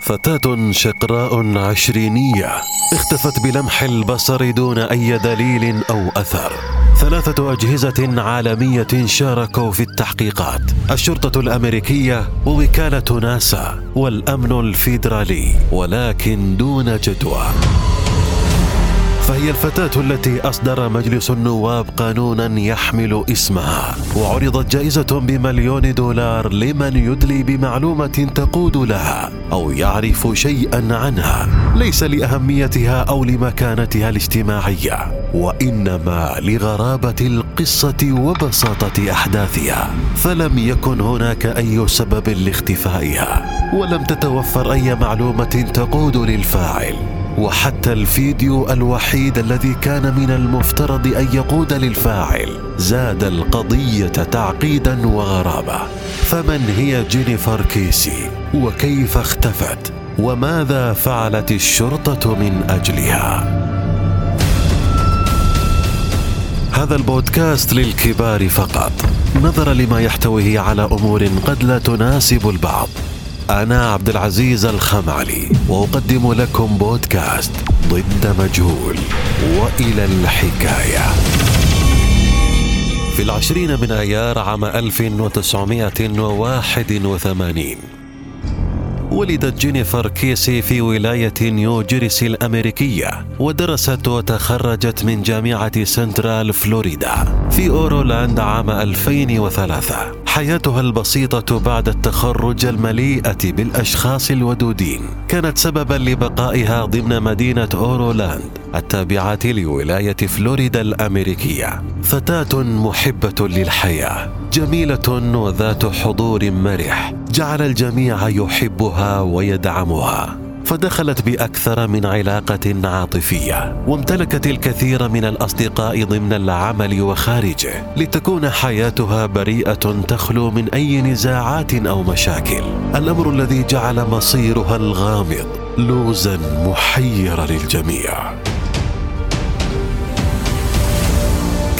فتاة شقراء عشرينية اختفت بلمح البصر دون أي دليل أو أثر. ثلاثة أجهزة عالمية شاركوا في التحقيقات. الشرطة الأمريكية ووكالة ناسا والأمن الفيدرالي ولكن دون جدوى. فهي الفتاة التي أصدر مجلس النواب قانونا يحمل اسمها. وعرضت جائزة بمليون دولار لمن يدلي بمعلومة تقود لها أو يعرف شيئا عنها. ليس لأهميتها أو لمكانتها الاجتماعية وإنما لغرابة القصة وبساطة أحداثها. فلم يكن هناك أي سبب لاختفائها ولم تتوفر أي معلومة تقود للفاعل. وحتى الفيديو الوحيد الذي كان من المفترض أن يقود للفاعل زاد القضية تعقيدا وغرابة. فمن هي جينيفر كيسي؟ وكيف اختفت؟ وماذا فعلت الشرطة من أجلها؟ هذا البودكاست للكبار فقط. نظرا لما يحتويه على أمور قد لا تناسب البعض. أنا عبد العزيز الخمعلي وأقدم لكم بودكاست ضد مجهول وإلى الحكاية. في العشرين من أيار عام 1981 ولدت جينيفر كيسي في ولاية نيو جيرسي الأمريكية ودرست وتخرجت من جامعة سنترال فلوريدا في أورولاند عام 2003 حياتها البسيطة بعد التخرج المليئة بالأشخاص الودودين كانت سببا لبقائها ضمن مدينة أورولاند التابعة لولاية فلوريدا الأمريكية. فتاة محبة للحياة جميلة وذات حضور مرح جعل الجميع يحبها ويدعمها. فدخلت بأكثر من علاقة عاطفية وامتلكت الكثير من الأصدقاء ضمن العمل وخارجه لتكون حياتها بريئة تخلو من أي نزاعات أو مشاكل. الأمر الذي جعل مصيرها الغامض لوزا محير للجميع.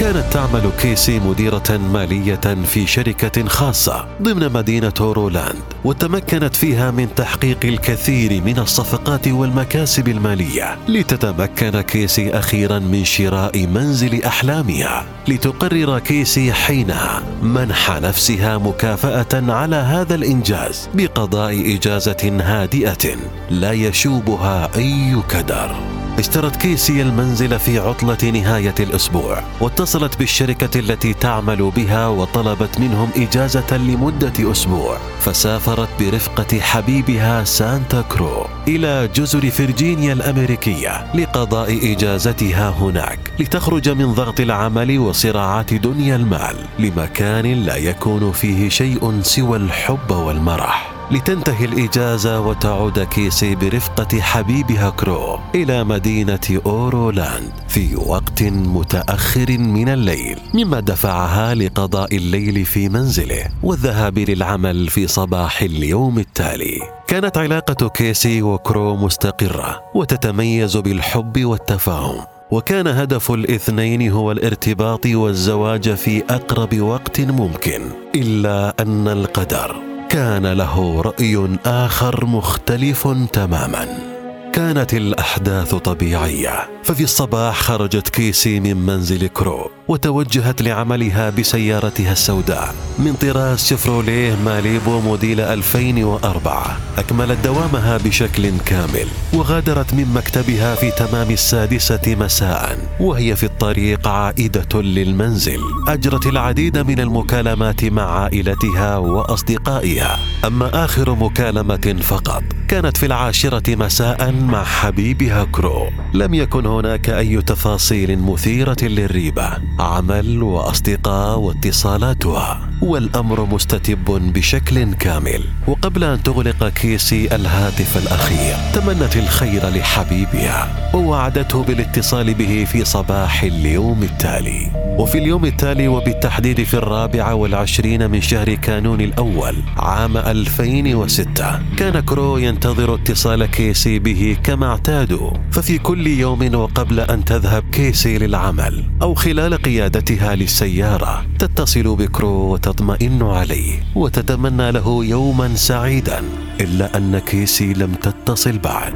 كانت تعمل كيسي مديرة مالية في شركة خاصة ضمن مدينة رولاند وتمكنت فيها من تحقيق الكثير من الصفقات والمكاسب المالية لتتمكن كيسي أخيرا من شراء منزل أحلامها لتقرر كيسي حينها منح نفسها مكافأة على هذا الإنجاز بقضاء إجازة هادئة لا يشوبها أي كدر. اشترت كيسي المنزل في عطلة نهاية الأسبوع واتصلت بالشركة التي تعمل بها وطلبت منهم إجازة لمدة أسبوع فسافرت برفقة حبيبها سانتا كرو إلى جزر فرجينيا الأمريكية لقضاء إجازتها هناك لتخرج من ضغط العمل وصراعات دنيا المال لمكان لا يكون فيه شيء سوى الحب والمرح. لتنتهي الإجازة وتعود كيسي برفقة حبيبها كرو إلى مدينة أورولاند في وقت متأخر من الليل مما دفعها لقضاء الليل في منزله والذهاب للعمل في صباح اليوم التالي. كانت علاقة كيسي وكرو مستقرة وتتميز بالحب والتفاهم وكان هدف الاثنين هو الارتباط والزواج في أقرب وقت ممكن إلا أن القدر كان له رأي آخر مختلف تماما. كانت الأحداث طبيعية ففي الصباح خرجت كيسي من منزل كرو وتوجهت لعملها بسيارتها السوداء من طراز شيفروليه ماليبو موديل 2004 أكملت دوامها بشكل كامل وغادرت من مكتبها في تمام السادسة مساء وهي في الطريق عائدة للمنزل. أجرت العديد من المكالمات مع عائلتها وأصدقائها. أما آخر مكالمة فقط كانت في العاشرة مساء مع حبيبها كرو. لم يكن هناك أي تفاصيل مثيرة للريبة. عمل وأصدقاء واتصالاتها. والأمر مستتب بشكل كامل. وقبل أن تغلق كيسي الهاتف الأخير تمنت الخير لحبيبها. ووعدته بالاتصال به في صباح اليوم التالي. وفي اليوم التالي وبالتحديد في الرابع والعشرين من شهر كانون الأول عام 2006 كان كرو ينتظر اتصال كيسي به كما اعتادوا ففي كل يوم وقبل أن تذهب كيسي للعمل أو خلال قيادتها للسيارة تتصل بكرو وتطمئن عليه وتتمنى له يوما سعيدا إلا أن كيسي لم تتصل بعد.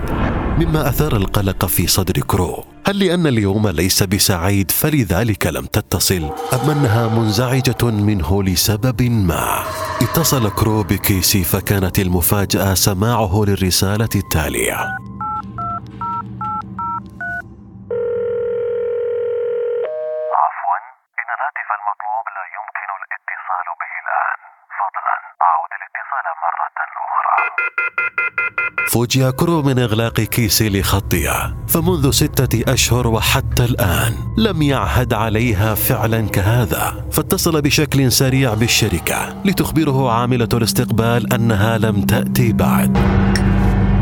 مما أثار القلق في صدر كرو. هل لأن اليوم ليس بسعيد فلذلك لم تتصل أم أنها منزعجة منه لسبب ما؟ اتصل كرو بكيسي فكانت المفاجأة سماعه للرسالة التالية عفوا إن الهاتف المطلوب لا يمكن الاتصال به الآن. فضلا أعود الاتصال مرة أخرى. فوجئ كرو من إغلاق كيسي لخطها فمنذ ستة أشهر وحتى الآن لم يعهد عليها فعلا كهذا فاتصل بشكل سريع بالشركة لتخبره عاملة الاستقبال أنها لم تأتي بعد.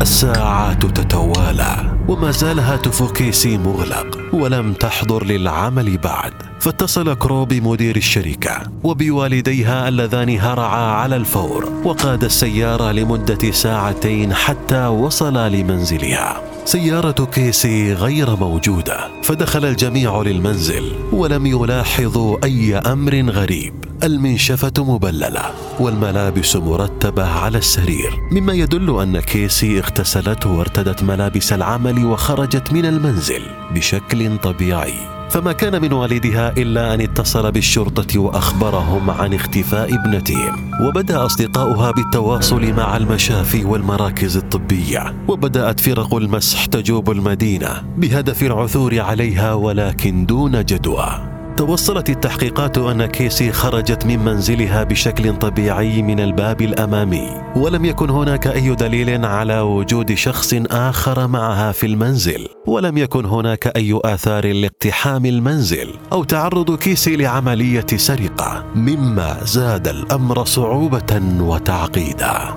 الساعات تتوالى. وما زال هاتف كيسي مغلق ولم تحضر للعمل بعد. فاتصل كرو بمدير الشركة وبوالديها اللذان هرعا على الفور وقاد السيارة لمدة ساعتين حتى وصلا لمنزلها. سيارة كيسي غير موجودة فدخل الجميع للمنزل ولم يلاحظوا أي أمر غريب. المنشفة مبللة والملابس مرتبة على السرير. مما يدل أن كيسي اغتسلت وارتدت ملابس العمل وخرجت من المنزل بشكل طبيعي. فما كان من والدها إلا أن اتصل بالشرطة وأخبرهم عن اختفاء ابنتهم وبدأ أصدقاؤها بالتواصل مع المشافي والمراكز الطبية وبدأت فرق المسح تجوب المدينة بهدف العثور عليها ولكن دون جدوى. توصلت التحقيقات أن كيسي خرجت من منزلها بشكل طبيعي من الباب الأمامي ولم يكن هناك أي دليل على وجود شخص آخر معها في المنزل ولم يكن هناك أي آثار لاقتحام المنزل أو تعرض كيسي لعملية سرقة مما زاد الأمر صعوبة وتعقيدا.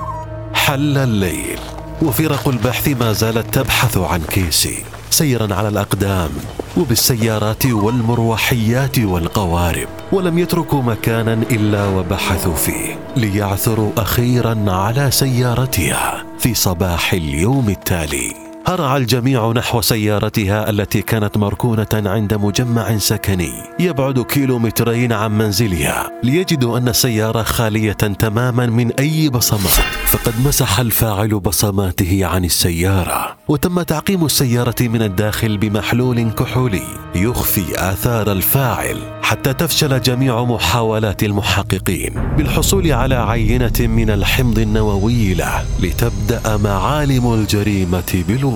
حل الليل. وفرق البحث ما زالت تبحث عن كيسي سيرا على الأقدام. وبالسيارات والمروحيات والقوارب ولم يتركوا مكانا إلا وبحثوا فيه ليعثروا أخيرا على سيارتها في صباح اليوم التالي. هرع الجميع نحو سيارتها التي كانت مركونة عند مجمع سكني. يبعد كيلومترين عن منزلها. ليجدوا أن السيارة خالية تماما من أي بصمات. فقد مسح الفاعل بصماته عن السيارة. وتم تعقيم السيارة من الداخل بمحلول كحولي. يخفي آثار الفاعل حتى تفشل جميع محاولات المحققين. بالحصول على عينة من الحمض النووي له لتبدأ معالم الجريمة بالوضوح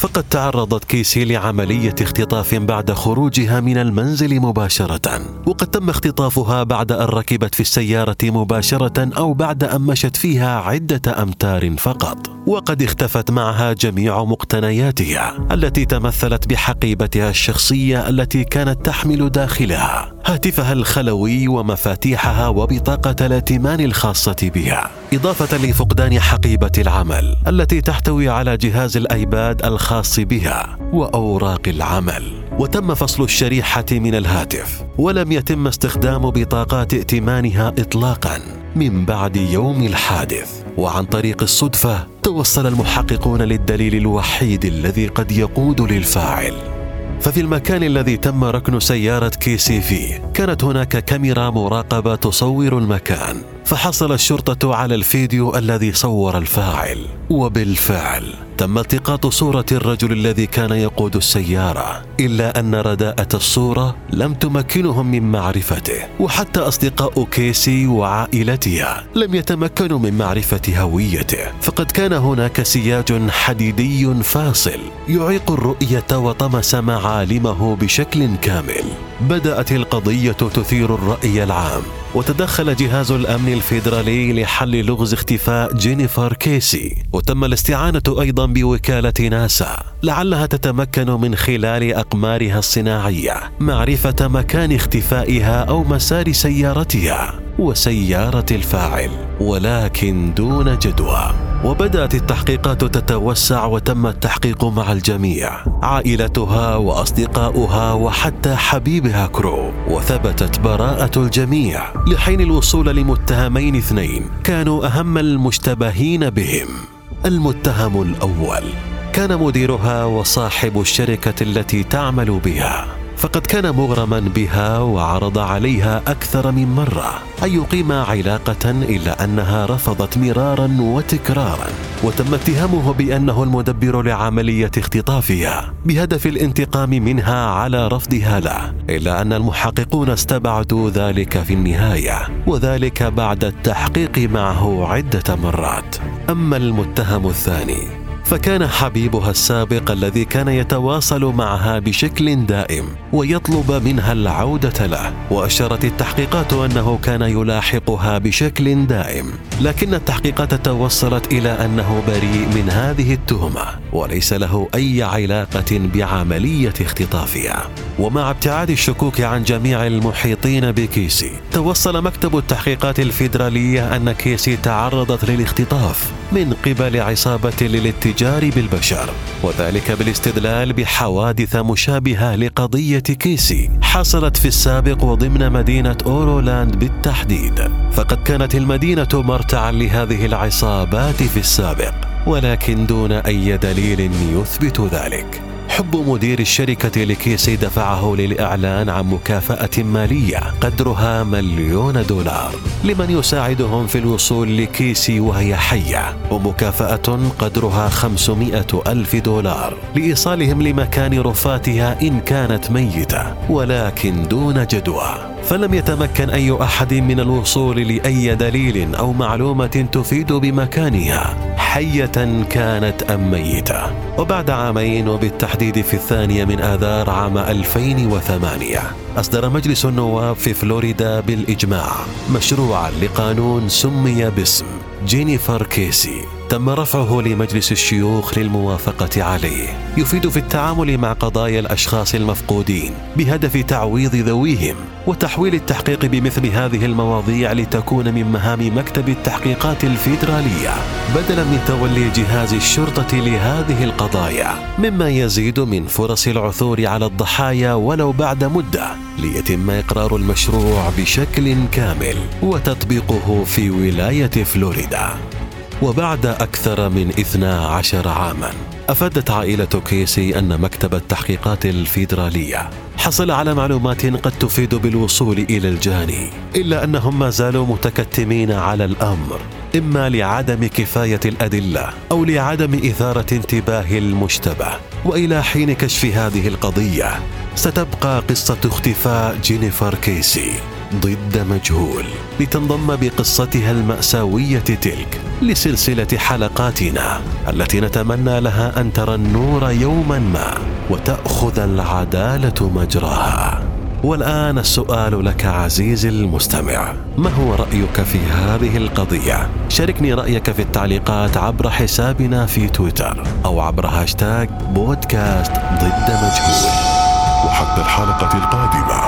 فقد تعرضت كيسي لعملية اختطاف بعد خروجها من المنزل مباشرة وقد تم اختطافها بعد أن ركبت في السيارة مباشرة أو بعد أن مشت فيها عدة أمتار فقط. وقد اختفت معها جميع مقتنياتها التي تمثلت بحقيبتها الشخصية التي كانت تحمل داخلها. هاتفها الخلوي ومفاتيحها وبطاقة الائتمان الخاصة بها إضافة لفقدان حقيبة العمل التي تحتوي على جهاز الآيباد الخاص بها وأوراق العمل. وتم فصل الشريحة من الهاتف ولم يتم استخدام بطاقات ائتمانها اطلاقا من بعد يوم الحادث. وعن طريق الصدفة توصل المحققون للدليل الوحيد الذي قد يقود للفاعل. ففي المكان الذي تم ركن سيارة كيسي فيه كانت هناك كاميرا مراقبة تصور المكان فحصل الشرطة على الفيديو الذي صور الفاعل. وبالفعل تم التقاط صورة الرجل الذي كان يقود السيارة إلا أن رداءة الصورة لم تمكنهم من معرفته وحتى أصدقاء كيسي وعائلتها لم يتمكنوا من معرفة هويته. فقد كان هناك سياج حديدي فاصل يعيق الرؤية وطمس معالمه بشكل كامل. بدأت القضية تثير الرأي العام. وتدخل جهاز الأمن الفيدرالي لحل لغز اختفاء جينيفر كيسي. وتم الاستعانة أيضا بوكالة ناسا لعلها تتمكن من خلال أقمارها الصناعية معرفة مكان اختفائها أو مسار سيارتها وسيارة الفاعل ولكن دون جدوى. وبدأت التحقيقات تتوسع وتم التحقيق مع الجميع. عائلتها وأصدقاؤها وحتى حبيبها كرو. وثبتت براءة الجميع. لحين الوصول لمتهمين اثنين كانوا أهم المشتبهين بهم. المتهم الأول كان مديرها وصاحب الشركة التي تعمل بها. فقد كان مغرما بها وعرض عليها أكثر من مرة أن يقيم علاقة إلا أنها رفضت مرارا وتكرارا وتم اتهامه بأنه المدبر لعملية اختطافها بهدف الانتقام منها على رفضها له إلا أن المحققون استبعدوا ذلك في النهاية وذلك بعد التحقيق معه عدة مرات. أما المتهم الثاني فكان حبيبها السابق الذي كان يتواصل معها بشكل دائم ويطلب منها العودة له وأشارت التحقيقات أنه كان يلاحقها بشكل دائم. لكن التحقيقات توصلت إلى أنه بريء من هذه التهمة وليس له أي علاقة بعملية اختطافها. ومع ابتعاد الشكوك عن جميع المحيطين بكيسي توصل مكتب التحقيقات الفيدرالية أن كيسي تعرضت للاختطاف من قبل عصابة للاتجار بالبشر وذلك بالاستدلال بحوادث مشابهة لقضية كيسي حصلت في السابق وضمن مدينة أورولاند بالتحديد. فقد كانت المدينة مرتعا لهذه العصابات في السابق ولكن دون أي دليل يثبت ذلك. حب مدير الشركة لكيسي دفعه للإعلان عن مكافأة مالية قدرها مليون دولار لمن يساعدهم في الوصول لكيسي وهي حية ومكافأة قدرها 500 ألف دولار لإيصالهم لمكان رفاتها إن كانت ميتة ولكن دون جدوى. فلم يتمكن أي أحد من الوصول لأي دليل أو معلومة تفيد بمكانها. حية كانت أم ميتة. وبعد عامين وبالتحديد في الثانية من آذار عام 2008 أصدر مجلس النواب في فلوريدا بالإجماع مشروعا لقانون سمي باسم جينيفر كيسي. تم رفعه لمجلس الشيوخ للموافقة عليه. يفيد في التعامل مع قضايا الأشخاص المفقودين بهدف تعويض ذويهم وتحويل التحقيق بمثل هذه المواضيع لتكون من مهام مكتب التحقيقات الفيدرالية. بدلا من تولي جهاز الشرطة لهذه القضايا مما يزيد من فرص العثور على الضحايا ولو بعد مدة ليتم إقرار المشروع بشكل كامل وتطبيقه في ولاية فلوريدا. وبعد أكثر من 12 عاما أفادت عائلة كيسي أن مكتب التحقيقات الفيدرالية حصل على معلومات قد تفيد بالوصول إلى الجاني إلا أنهم ما زالوا متكتمين على الأمر إما لعدم كفاية الأدلة أو لعدم إثارة انتباه المشتبه وإلى حين كشف هذه القضية ستبقى قصة اختفاء جينيفر كيسي. ضد مجهول لتنضم بقصتها المأساوية تلك لسلسلة حلقاتنا التي نتمنى لها أن ترى النور يوما ما وتأخذ العدالة مجراها. والآن السؤال لك عزيزي المستمع ما هو رأيك في هذه القضية؟ شاركني رأيك في التعليقات عبر حسابنا في تويتر أو عبر هاشتاج بودكاست ضد مجهول. وحتى الحلقة القادمة.